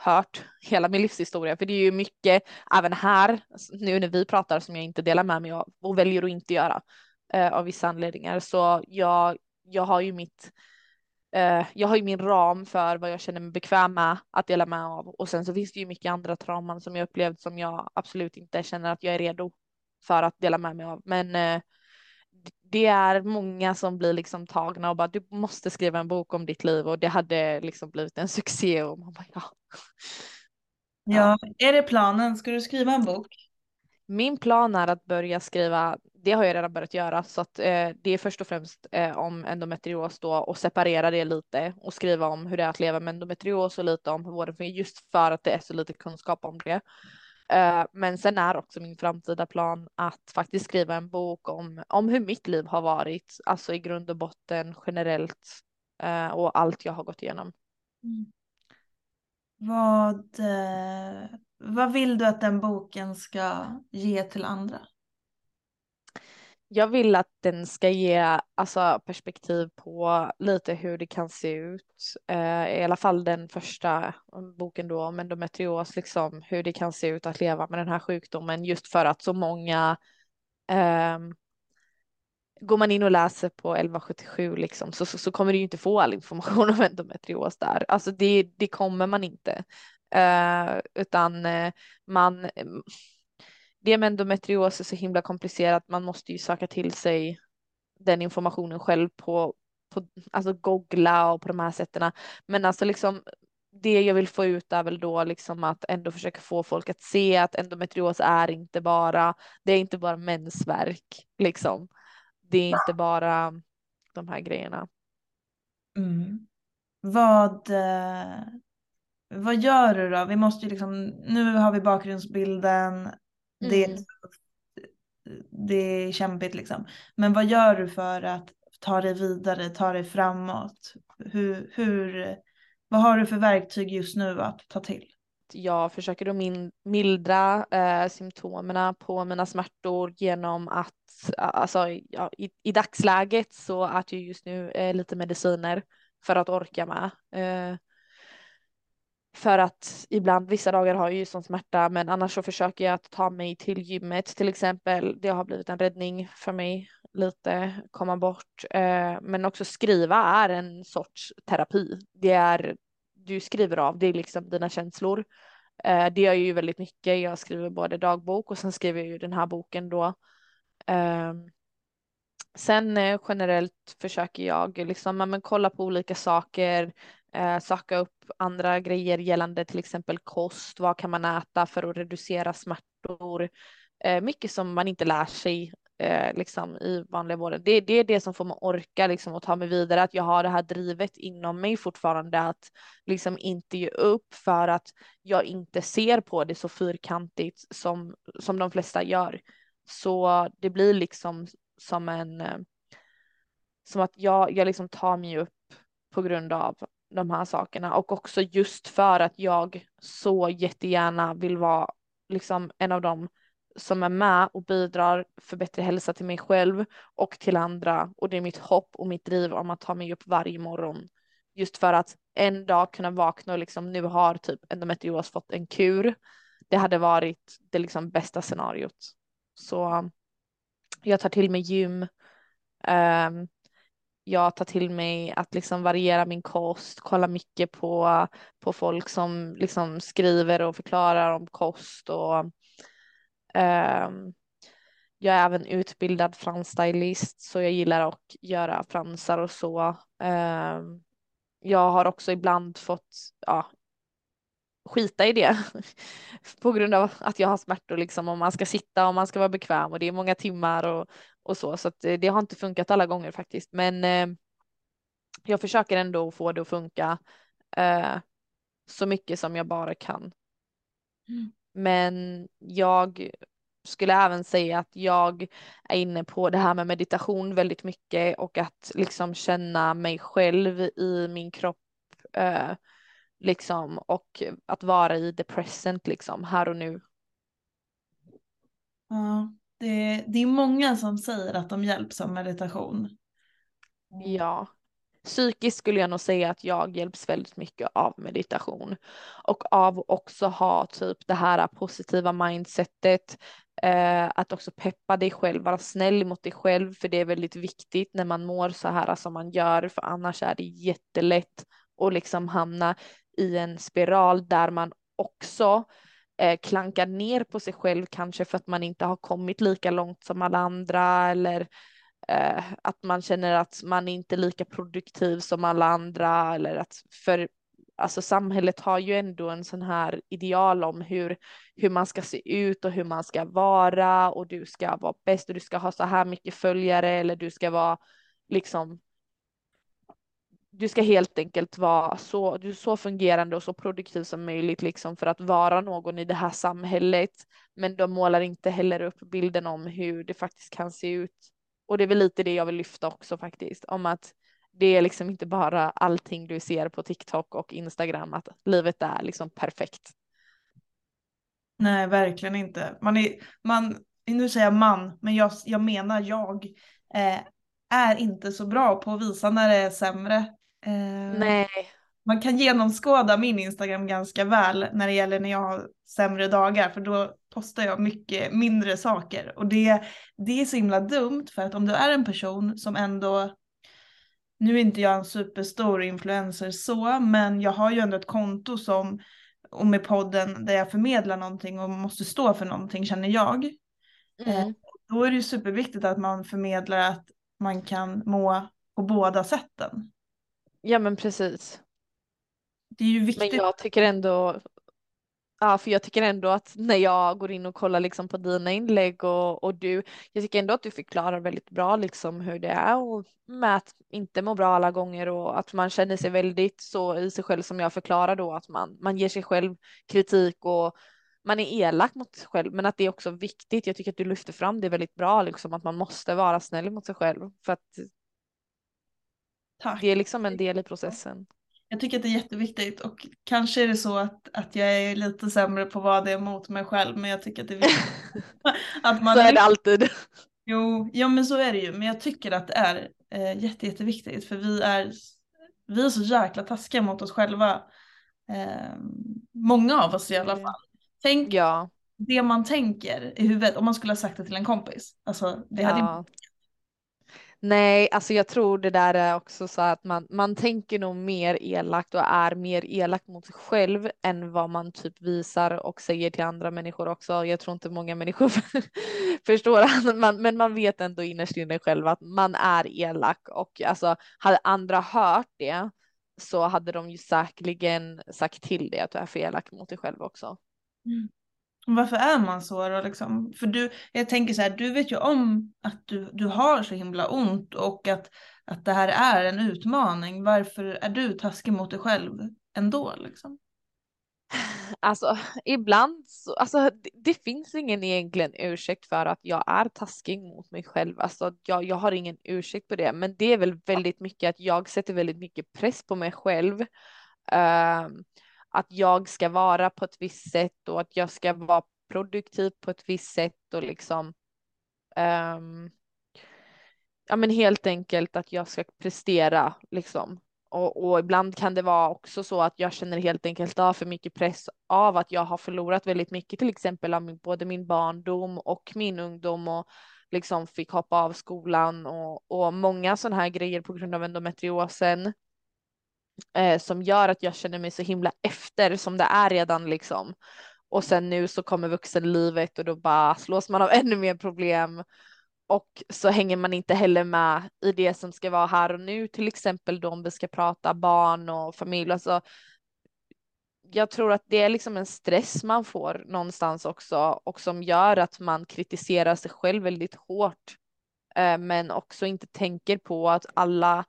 hört hela min livshistoria. För det är ju mycket, även här, nu när vi pratar, som jag inte delar med mig av och väljer att inte göra eh, av vissa anledningar. Så jag, jag har ju mitt eh, jag har ju min ram för vad jag känner mig bekväm med att dela med av och sen så finns det ju mycket andra trauman som jag upplevt som jag absolut inte känner att jag är redo för att dela med mig av. Men eh, det är många som blir liksom tagna och bara du måste skriva en bok om ditt liv och det hade liksom blivit en succé och man bara ja. Ja, är det planen? Ska du skriva en bok? Min plan är att börja skriva, det har jag redan börjat göra, så att eh, det är först och främst eh, om endometrios då och separera det lite och skriva om hur det är att leva med endometrios och lite om hur vården fungerar just för att det är så lite kunskap om det. Eh, men sen är också min framtida plan att faktiskt skriva en bok om, om hur mitt liv har varit, alltså i grund och botten generellt eh, och allt jag har gått igenom. Mm. Vad, eh, vad vill du att den boken ska ge till andra? Jag vill att den ska ge alltså, perspektiv på lite hur det kan se ut. Eh, I alla fall den första um, boken då om endometrios, liksom hur det kan se ut att leva med den här sjukdomen just för att så många eh, Går man in och läser på 1177 liksom, så, så, så kommer du ju inte få all information om endometrios där. Alltså det, det kommer man inte. Eh, utan eh, man det med endometrios är så himla komplicerat. Man måste ju söka till sig den informationen själv på, på alltså googla och på de här sätten. Men alltså liksom det jag vill få ut är väl då liksom att ändå försöka få folk att se att endometrios är inte bara, det är inte bara mensvärk liksom. Det är inte bara de här grejerna. Mm. Vad, eh, vad gör du då? Vi måste ju liksom, nu har vi bakgrundsbilden. Det, Mm. det är kämpigt liksom. Men vad gör du för att ta dig vidare, ta dig framåt? Hur, hur, vad har du för verktyg just nu att ta till? jag försöker då min, mildra eh, symptomen på mina smärtor genom att, alltså ja, i, i dagsläget så att jag just nu eh, lite mediciner för att orka med. Eh, för att ibland, vissa dagar har jag ju sån smärta, men annars så försöker jag att ta mig till gymmet till exempel. Det har blivit en räddning för mig lite, komma bort. Eh, men också skriva är en sorts terapi. Det är, du skriver av, det är liksom dina känslor. Eh, det gör jag ju väldigt mycket. Jag skriver både dagbok och sen skriver jag ju den här boken då. Ehm, sen eh, generellt försöker jag liksom, ja, men, kolla på olika saker, söka upp andra grejer gällande till exempel kost. Vad kan man äta för att reducera smärtor? Eh, mycket som man inte lär sig eh, liksom i vanliga vården. Det, det är det som får mig orka liksom och ta mig vidare, att jag har det här drivet inom mig fortfarande att liksom inte ge upp för att jag inte ser på det så fyrkantigt som, som de flesta gör. Så det blir liksom som en, eh, som att jag, jag liksom tar mig upp på grund av de här sakerna och också just för att jag så jättegärna vill vara liksom en av dem som är med och bidrar för bättre hälsa till mig själv och till andra. Och det är mitt hopp och mitt driv om att ta mig upp varje morgon. Just för att en dag kunna vakna och liksom nu har typ endometrios fått en kur. Det hade varit det liksom bästa scenariot. Så jag tar till mig gym. Um, jag tar till mig att liksom variera min kost, kolla mycket på, på folk som liksom skriver och förklarar om kost och um, jag är även utbildad fransstylist så jag gillar att göra fransar och så. Ehm, jag har också ibland fått ja, skita i det på grund av att jag har smärtor liksom om man ska sitta och man ska vara bekväm och det är många timmar och, och så så att det har inte funkat alla gånger faktiskt men eh, jag försöker ändå få det att funka eh, så mycket som jag bara kan. Mm. Men jag skulle även säga att jag är inne på det här med meditation väldigt mycket och att liksom känna mig själv i min kropp eh, liksom och att vara i the present liksom här och nu. Ja, det, det är många som säger att de hjälps av meditation. Ja, Psykiskt skulle jag nog säga att jag hjälps väldigt mycket av meditation och av också ha typ det här positiva mindsetet, eh, att också peppa dig själv, vara snäll mot dig själv, för det är väldigt viktigt när man mår så här som man gör, för annars är det jättelätt att liksom hamna i en spiral där man också eh, klankar ner på sig själv kanske för att man inte har kommit lika långt som alla andra eller eh, att man känner att man inte är lika produktiv som alla andra eller att för alltså samhället har ju ändå en sån här ideal om hur, hur man ska se ut och hur man ska vara och du ska vara bäst och du ska ha så här mycket följare eller du ska vara liksom du ska helt enkelt vara så, du är så fungerande och så produktiv som möjligt liksom för att vara någon i det här samhället. Men de målar inte heller upp bilden om hur det faktiskt kan se ut och det är väl lite det jag vill lyfta också faktiskt, om att det är liksom inte bara allting du ser på TikTok och Instagram, att livet är liksom perfekt. Nej, verkligen inte. Man är, man, nu säger jag man, men jag, jag menar jag, eh, är inte så bra på att visa när det är sämre. Eh, Nej. Man kan genomskåda min Instagram ganska väl när det gäller när jag har sämre dagar, för då postar jag mycket mindre saker och det, det är så himla dumt för att om du är en person som ändå nu är inte jag en superstor influencer så, men jag har ju ändå ett konto som och med podden där jag förmedlar någonting och måste stå för någonting känner jag. Eh, mm. då är det ju superviktigt att man förmedlar att man kan må på båda sätten. Ja men precis. Det är ju viktigt. Men jag tycker ändå Ja, för jag tycker ändå att när jag går in och kollar liksom på dina inlägg och, och du, jag tycker ändå att du förklarar väldigt bra liksom hur det är och med att inte må bra alla gånger och att man känner sig väldigt så i sig själv som jag förklarar då att man, man ger sig själv kritik och man är elak mot sig själv men att det är också viktigt. Jag tycker att du lyfter fram det väldigt bra liksom att man måste vara snäll mot sig själv för att Tack. det är liksom en del i processen. Jag tycker att det är jätteviktigt och kanske är det så att, att jag är lite sämre på vad det är mot mig själv men jag tycker att det är viktigt. att man så är det alltid. Jo, ja men så är det ju men jag tycker att det är eh, jätte, jätteviktigt för vi är, vi är så jäkla taskiga mot oss själva. Eh, många av oss i alla fall. Tänk ja. det man tänker i huvudet om man skulle ha sagt det till en kompis. Alltså det hade ja. Nej, alltså jag tror det där är också så att man, man tänker nog mer elakt och är mer elak mot sig själv än vad man typ visar och säger till andra människor också. Jag tror inte många människor förstår att man, men man vet ändå innerst inne själv att man är elak och alltså hade andra hört det så hade de ju säkerligen sagt till dig att du är för elak mot dig själv också. Mm. Varför är man så då liksom? För du, jag tänker så här, du vet ju om att du, du har så himla ont och att, att det här är en utmaning. Varför är du taskig mot dig själv ändå liksom? Alltså ibland så, alltså det, det, finns ingen egentligen ursäkt för att jag är taskig mot mig själv. Alltså jag, jag har ingen ursäkt på det, men det är väl väldigt mycket att jag sätter väldigt mycket press på mig själv. Uh, att jag ska vara på ett visst sätt och att jag ska vara produktiv på ett visst sätt och liksom um, ja men helt enkelt att jag ska prestera liksom. Och, och, ibland kan det vara också så att jag känner helt enkelt av för mycket press av att jag har förlorat väldigt mycket, till exempel av min, både min barndom och min ungdom och liksom fick hoppa av skolan och, och många sådana här grejer på grund av endometriosen eh, som gör att jag känner mig så himla efter som det är redan liksom. Och sen nu så kommer vuxenlivet och då bara slås man av ännu mer problem. Och så hänger man inte heller med i det som ska vara här och nu, till exempel då om vi ska prata barn och familj. Alltså, jag tror att det är liksom en stress man får någonstans också och som gör att man kritiserar sig själv väldigt hårt. Eh, men också inte tänker på att alla,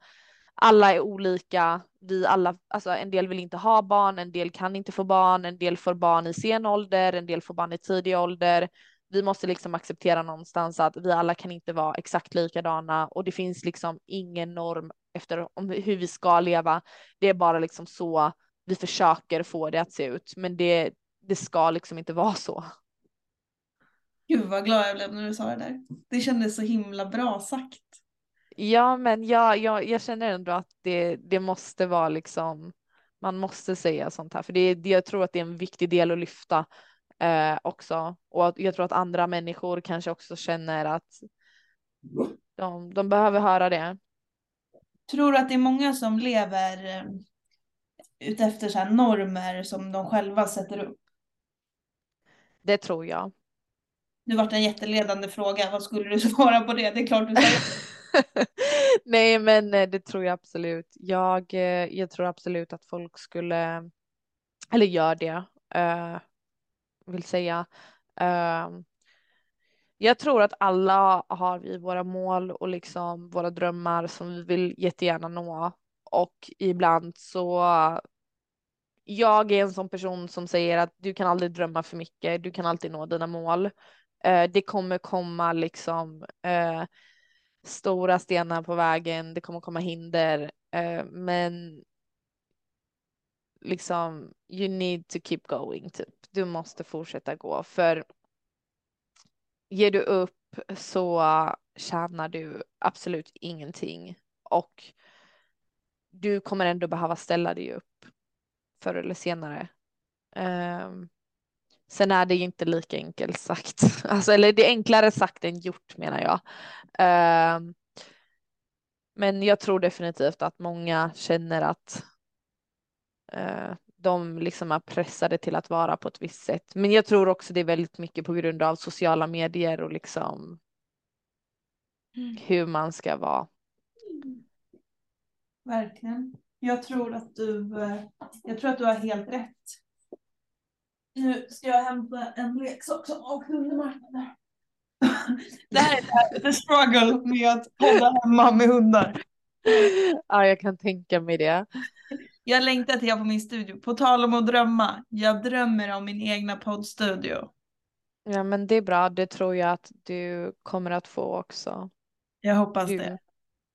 alla är olika. Vi alla, alltså en del vill inte ha barn, en del kan inte få barn, en del får barn i sen ålder, en del får barn i tidig ålder. Vi måste liksom acceptera någonstans att vi alla kan inte vara exakt likadana och det finns liksom ingen norm efter om hur vi ska leva. Det är bara liksom så vi försöker få det att se ut, men det, det ska liksom inte vara så. Gud vad glad jag blev när du sa det där. Det kändes så himla bra sagt. Ja, men jag, jag, jag känner ändå att det, det måste vara liksom, man måste säga sånt här, för det, det, jag tror att det är en viktig del att lyfta eh, också. Och jag tror att andra människor kanske också känner att de, de behöver höra det. Tror du att det är många som lever eh, utefter så normer som de själva sätter upp? Det tror jag. Det vart en jätteledande fråga. Vad skulle du svara på det? Det är klart du säger. Nej, men eh, det tror jag absolut. Jag, eh, jag tror absolut att folk skulle, eller gör det, uh, vill säga. Uh, jag tror att alla har vi våra mål och liksom våra drömmar som vi vill jättegärna nå. Och ibland så jag är en sån person som säger att du kan aldrig drömma för mycket, du kan alltid nå dina mål. Det kommer komma liksom stora stenar på vägen, det kommer komma hinder, eh, men liksom you need to keep going typ. Du måste fortsätta gå för ger du upp så tjänar du absolut ingenting och du kommer ändå behöva ställa dig upp förr eller senare. Um, sen är det inte lika enkelt sagt, alltså, eller det är enklare sagt än gjort menar jag. Um, men jag tror definitivt att många känner att uh, de liksom är pressade till att vara på ett visst sätt. Men jag tror också det är väldigt mycket på grund av sociala medier och liksom mm. hur man ska vara. Verkligen. Jag tror att du, eh, jag tror att du har helt rätt. Nu ska jag hämta en leksak som åkte under marknaden. Det här är the struggle med att podda hemma med hundar. Ja, jag kan tänka mig det. Jag längtar till jag får min studio. På tal om att drömma. Jag drömmer om min egna poddstudio. Ja, men det är bra. Det tror jag att du kommer att få också. Jag hoppas du... det.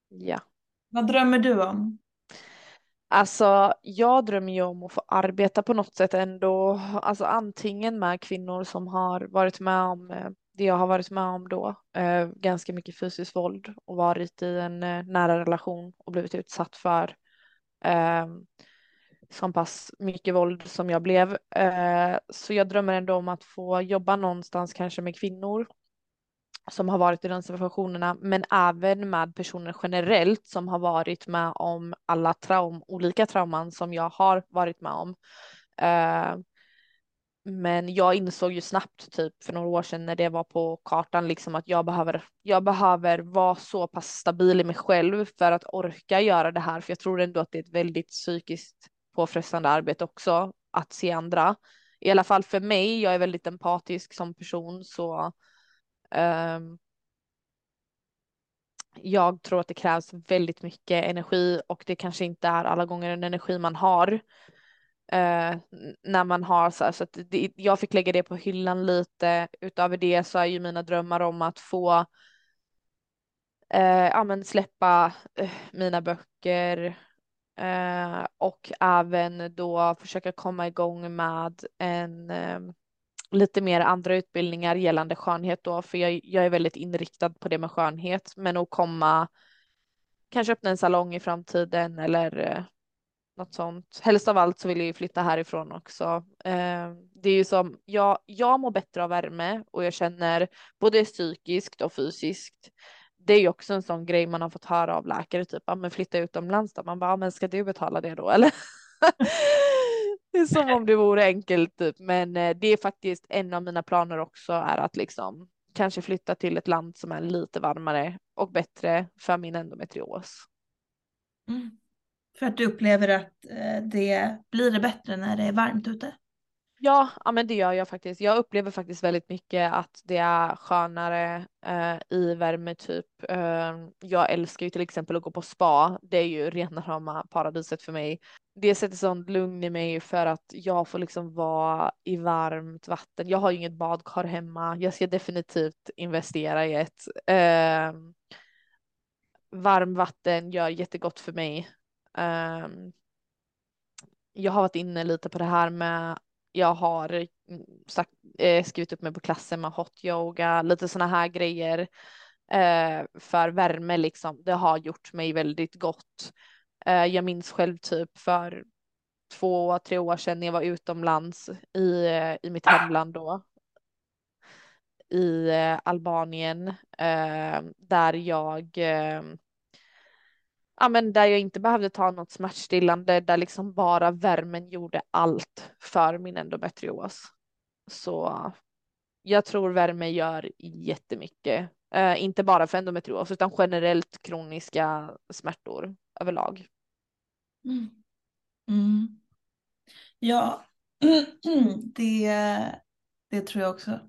Ja. Vad drömmer du om? Alltså, jag drömmer ju om att få arbeta på något sätt ändå. Alltså antingen med kvinnor som har varit med om eh, det jag har varit med om då, eh, ganska mycket fysiskt våld och varit i en eh, nära relation och blivit utsatt för eh, så pass mycket våld som jag blev. Eh, så jag drömmer ändå om att få jobba någonstans kanske med kvinnor som har varit i de situationerna, men även med personer generellt som har varit med om alla traum, olika trauman som jag har varit med om. Uh, men jag insåg ju snabbt, typ för några år sedan när det var på kartan, liksom att jag behöver, jag behöver vara så pass stabil i mig själv för att orka göra det här. För jag tror ändå att det är ett väldigt psykiskt påfrestande arbete också att se andra. I alla fall för mig, jag är väldigt empatisk som person så Ehm, jag tror att det krävs väldigt mycket energi och det kanske inte är alla gånger en energi man har. Uh, när man har så här, så att det, jag fick lägga det på hyllan lite. Utöver det så är ju mina drömmar om att få uh, ja, men släppa uh, mina böcker och även då försöka komma igång med en ehm, lite mer andra utbildningar gällande skönhet då, för jag, jag är väldigt inriktad på det med skönhet, men att komma, kanske öppna en salong i framtiden eller eh, något sånt. Helst av allt så vill jag ju flytta härifrån också. Ehm, det är ju som, jag, jag mår bättre av värme och jag känner både psykiskt och fysiskt. Det är ju också en sån grej man har fått höra av läkare, typ, ja men flytta utomlands då. Man bara, men ska du betala det då eller? Som om det vore enkelt typ. Men eh, det är faktiskt en av mina planer också är att liksom kanske flytta till ett land som är lite varmare och bättre för min endometrios. Mm. För att du upplever att eh, det blir det bättre när det är varmt ute? Ja, ja men det gör jag faktiskt. Jag upplever faktiskt väldigt mycket att det är skönare eh, i värme typ. Eh, jag älskar ju till exempel att gå på spa. Det är ju rena rama paradiset för mig. Det sätter sånt lugn i mig för att jag får liksom vara i varmt vatten. Jag har ju inget badkar hemma. Jag ska definitivt investera i ett. Eh, varmvatten gör jättegott för mig. Eh, jag har varit inne lite på det här med jag har mm, sagt, eh, skrivit upp mig på klasser med hot yoga, lite sådana här grejer eh, för värme liksom. Det har gjort mig väldigt gott. Eh, jag minns själv typ för två, tre år sedan när jag var utomlands i, eh, i mitt hemland då. I eh, Albanien eh, där jag eh, ja, men där jag inte behövde ta något smärtstillande, där liksom bara värmen gjorde allt för min endometrios. Så jag tror värme gör jättemycket, eh, inte bara för endometrios utan generellt kroniska smärtor överlag. Mm. Mm. Ja, det, det tror jag också.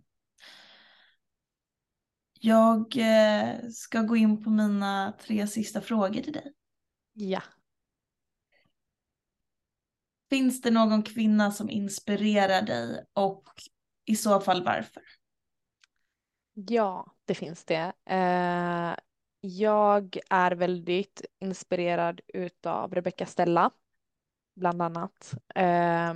Jag eh, ska gå in på mina tre sista frågor till dig. Ja. Finns det någon kvinna som inspirerar dig och i så fall varför? Ja, det finns det. Eh, jag är väldigt inspirerad utav Rebecca Stella, bland annat. Eh,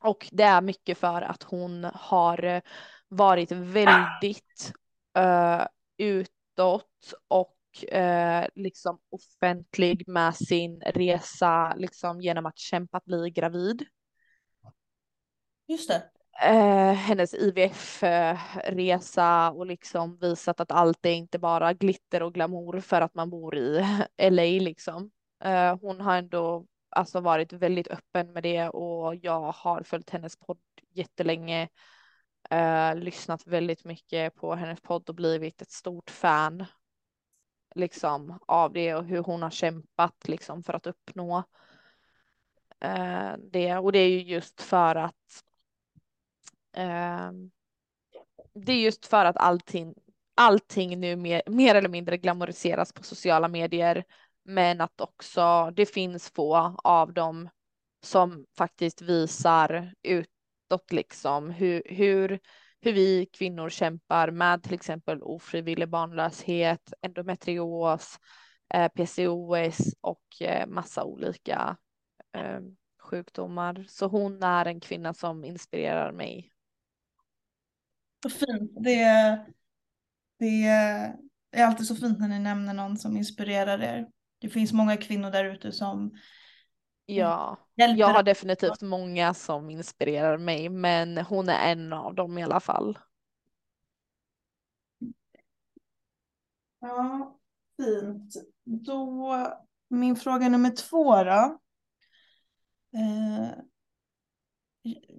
och det är mycket för att hon har varit väldigt uh, utåt och uh, liksom offentlig med sin resa liksom genom att kämpa att bli gravid. Just det. Uh, hennes IVF-resa och liksom visat att allt är inte bara glitter och glamour för att man bor i LA liksom. Uh, hon har ändå alltså varit väldigt öppen med det och jag har följt hennes podd jättelänge eh, lyssnat väldigt mycket på hennes podd och blivit ett stort fan liksom av det och hur hon har kämpat liksom för att uppnå eh, det. Och det är ju just för att eh, det är just för att allting, allting nu mer, mer eller mindre glamoriseras på sociala medier, men att också det finns få av dem som faktiskt visar ut utåt liksom hur, hur, hur vi kvinnor kämpar med till exempel ofrivillig barnlöshet, endometrios, eh, PCOS och eh, massa olika eh, sjukdomar. Så hon är en kvinna som inspirerar mig. Vad fint. Det, det är alltid så fint när ni nämner någon som inspirerar er. Det finns många kvinnor där ute som Ja, jag har definitivt många som inspirerar mig, men hon är en av dem i alla fall. Ja, fint. Då, min fråga nummer två då. Eh,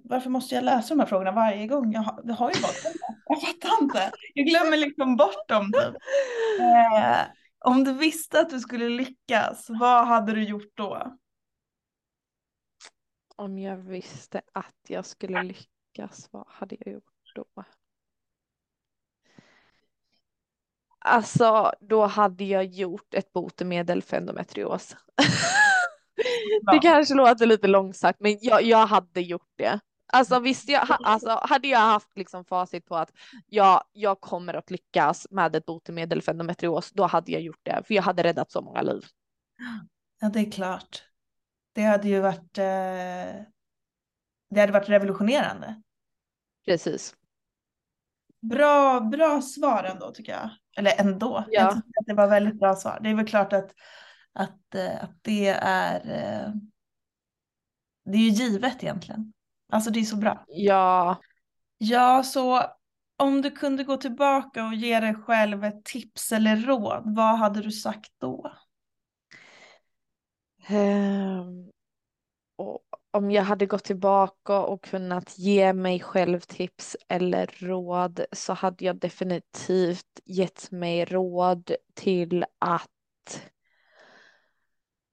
varför måste jag läsa de här frågorna varje gång? Jag har, jag har ju bara Jag fattar inte. Jag glömmer liksom bort dem typ. Eh, om du visste att du skulle lyckas, vad hade du gjort då? Om jag visste att jag skulle lyckas, vad hade jag gjort då? Alltså, då hade jag gjort ett botemedel för endometrios. det kanske låter lite långsagt, men jag, jag hade gjort det. Alltså visst, jag, alltså, hade jag haft liksom facit på att ja, jag kommer att lyckas med ett botemedel för endometrios, då hade jag gjort det, för jag hade räddat så många liv. Ja, det är klart. Det hade ju varit, eh, det hade varit revolutionerande. Precis. Bra, bra svar ändå tycker jag. Eller ändå. Ja. Jag tycker att det var väldigt bra svar. Det är väl klart att, att, eh, att det är eh, det är ju givet egentligen. Alltså det är så bra. Ja. Ja, så om du kunde gå tillbaka och ge dig själv ett tips eller råd, vad hade du sagt då? Um, och om jag hade gått tillbaka och kunnat ge mig själv tips eller råd så hade jag definitivt gett mig råd till att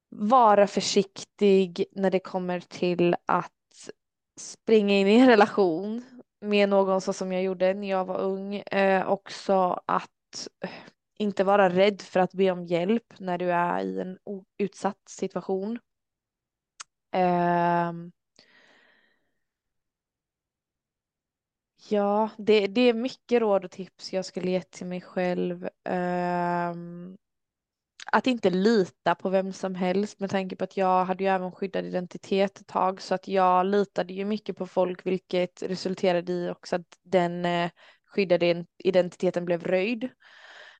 vara försiktig när det kommer till att springa in i en relation med någon så som jag gjorde när jag var ung. Eh, också att inte vara rädd för att be om hjälp när du är i en utsatt situation. Eh, ja, det, det är mycket råd och tips jag skulle ge till mig själv. Eh, att inte lita på vem som helst med tanke på att jag hade ju även skyddad identitet ett tag så att jag litade ju mycket på folk vilket resulterade i också att den eh, skyddade identiteten blev röjd.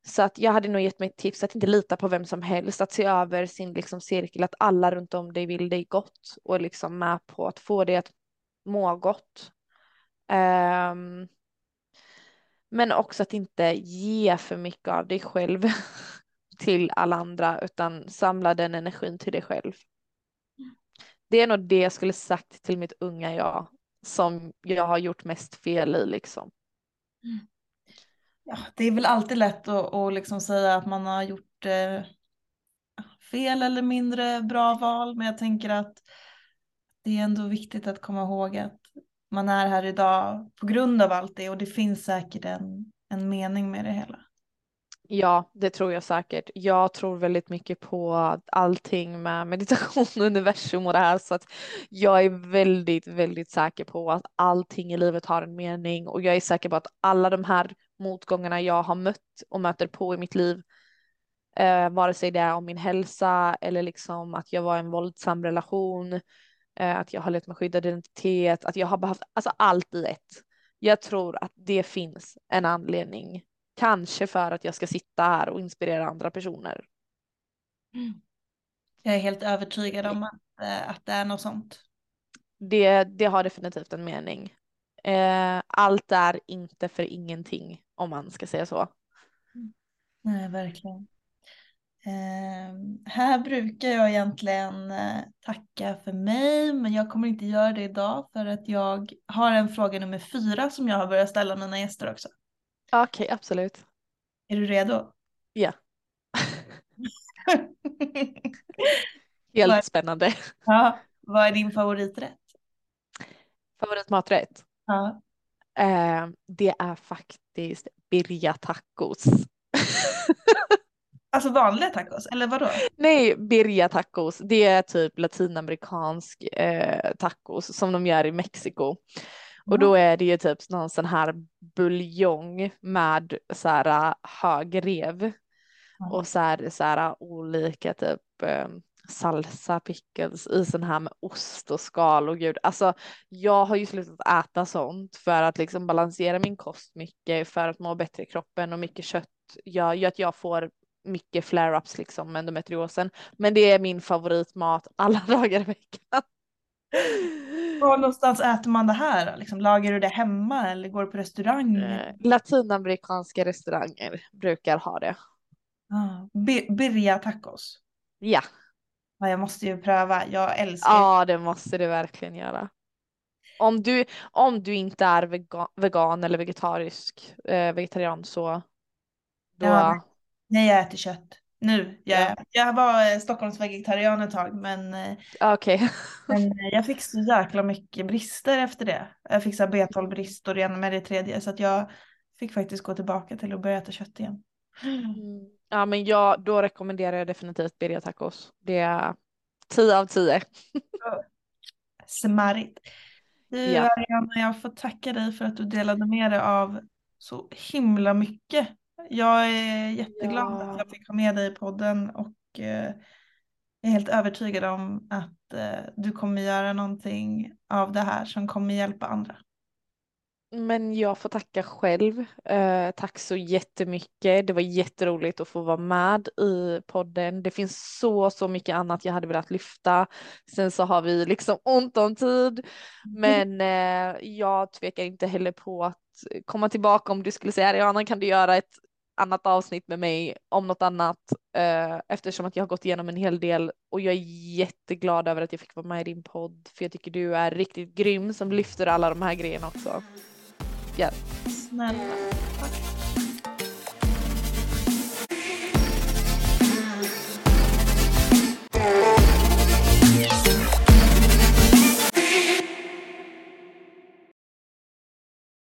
Så att jag hade nog gett mig tips att inte lita på vem som helst, att se över sin liksom cirkel, att alla runt om dig vill dig gott och liksom med på att få dig att må gott. Um, men också att inte ge för mycket av dig själv. till alla andra utan samla den energin till dig själv. Det är nog det jag skulle sagt till mitt unga jag som jag har gjort mest fel i liksom. Mm. Ja, det är väl alltid lätt att, att liksom säga att man har gjort eh, fel eller mindre bra val men jag tänker att det är ändå viktigt att komma ihåg att man är här idag på grund av allt det och det finns säkert en, en mening med det hela. Ja, det tror jag säkert. Jag tror väldigt mycket på allting med meditation, universum och det här så att jag är väldigt, väldigt säker på att allting i livet har en mening och jag är säker på att alla de här motgångarna jag har mött och möter på i mitt liv, eh, vare sig det är om min hälsa eller liksom att jag var i en våldsam relation, eh, att jag har lett med skyddad identitet, att jag har behövt, alltså allt i ett. Jag tror att det finns en anledning Kanske för att jag ska sitta här och inspirera andra personer. Jag är helt övertygad om att, eh, att det är något sånt. Det, det har definitivt en mening. Eh, allt är inte för ingenting om man ska säga så. Nej, verkligen. Eh, här brukar jag egentligen eh, tacka för mig, men jag kommer inte göra det idag för att jag har en fråga nummer fyra som jag har börjat ställa mina gäster också. Okej, okay, absolut. Är du redo? Ja. Helt vad, spännande. Ja, vad är din favoriträtt? Favoritmaträtt? Ja. Eh, det är faktiskt birria tacos. alltså vanliga tacos eller vadå? Nej, birria tacos. Det är typ latinamerikansk eh, tacos som de gör i Mexiko. Och då är det ju typ någon sån här buljong med så här äh, hög rev mm. och så här, så här olika typ ähm, salsa pickles i sån här med ost och skal och gud. Alltså jag har ju slutat äta sånt för att liksom balansera min kost mycket för att må bättre i kroppen och mycket kött gör ju att jag får mycket flare-ups liksom med endometriosen. Men det är min favoritmat alla dagar i veckan. Var någonstans äter man det här? Liksom, lagar du det hemma eller går du på restaurang? Eh, latinamerikanska restauranger brukar ha det. Ah, birria tacos? Ja. Ja. Jag måste ju pröva, jag älskar Ja det måste du verkligen göra. Om du, om du inte är vegan, vegan eller vegetarisk, eh, vegetarian så då... Ja, nej jag äter kött nu. Jag, ja. jag var Stockholms vegetarian ett tag men, ah, okay. men jag fick så jäkla mycket brister efter det. Jag fick så B12-brist och det ena med det tredje så att jag fick faktiskt gå tillbaka till att börja äta kött igen. Mm. Ja men jag, då rekommenderar jag definitivt birria tacos. Det är 10 av 10. Smarrigt. Du ja. Ariana, jag får tacka dig för att du delade med dig av så himla mycket. Jag är jätteglad ja. att jag fick ha med dig i podden och eh, jag är helt övertygad om att eh, du kommer göra någonting av det här som kommer hjälpa andra. Men jag får tacka själv. Eh, tack så jättemycket. Det var jätteroligt att få vara med i podden. Det finns så, så mycket annat jag hade velat lyfta. Sen så har vi liksom ont om tid. Men eh, jag tvekar inte heller på att komma tillbaka om du skulle säga Ariana kan du göra ett annat avsnitt med mig om något annat eh, eftersom att jag har gått igenom en hel del och jag är jätteglad över att jag fick vara med i din podd för jag tycker du är riktigt grym som lyfter alla de här grejerna också. Yep. Snälla. Tack.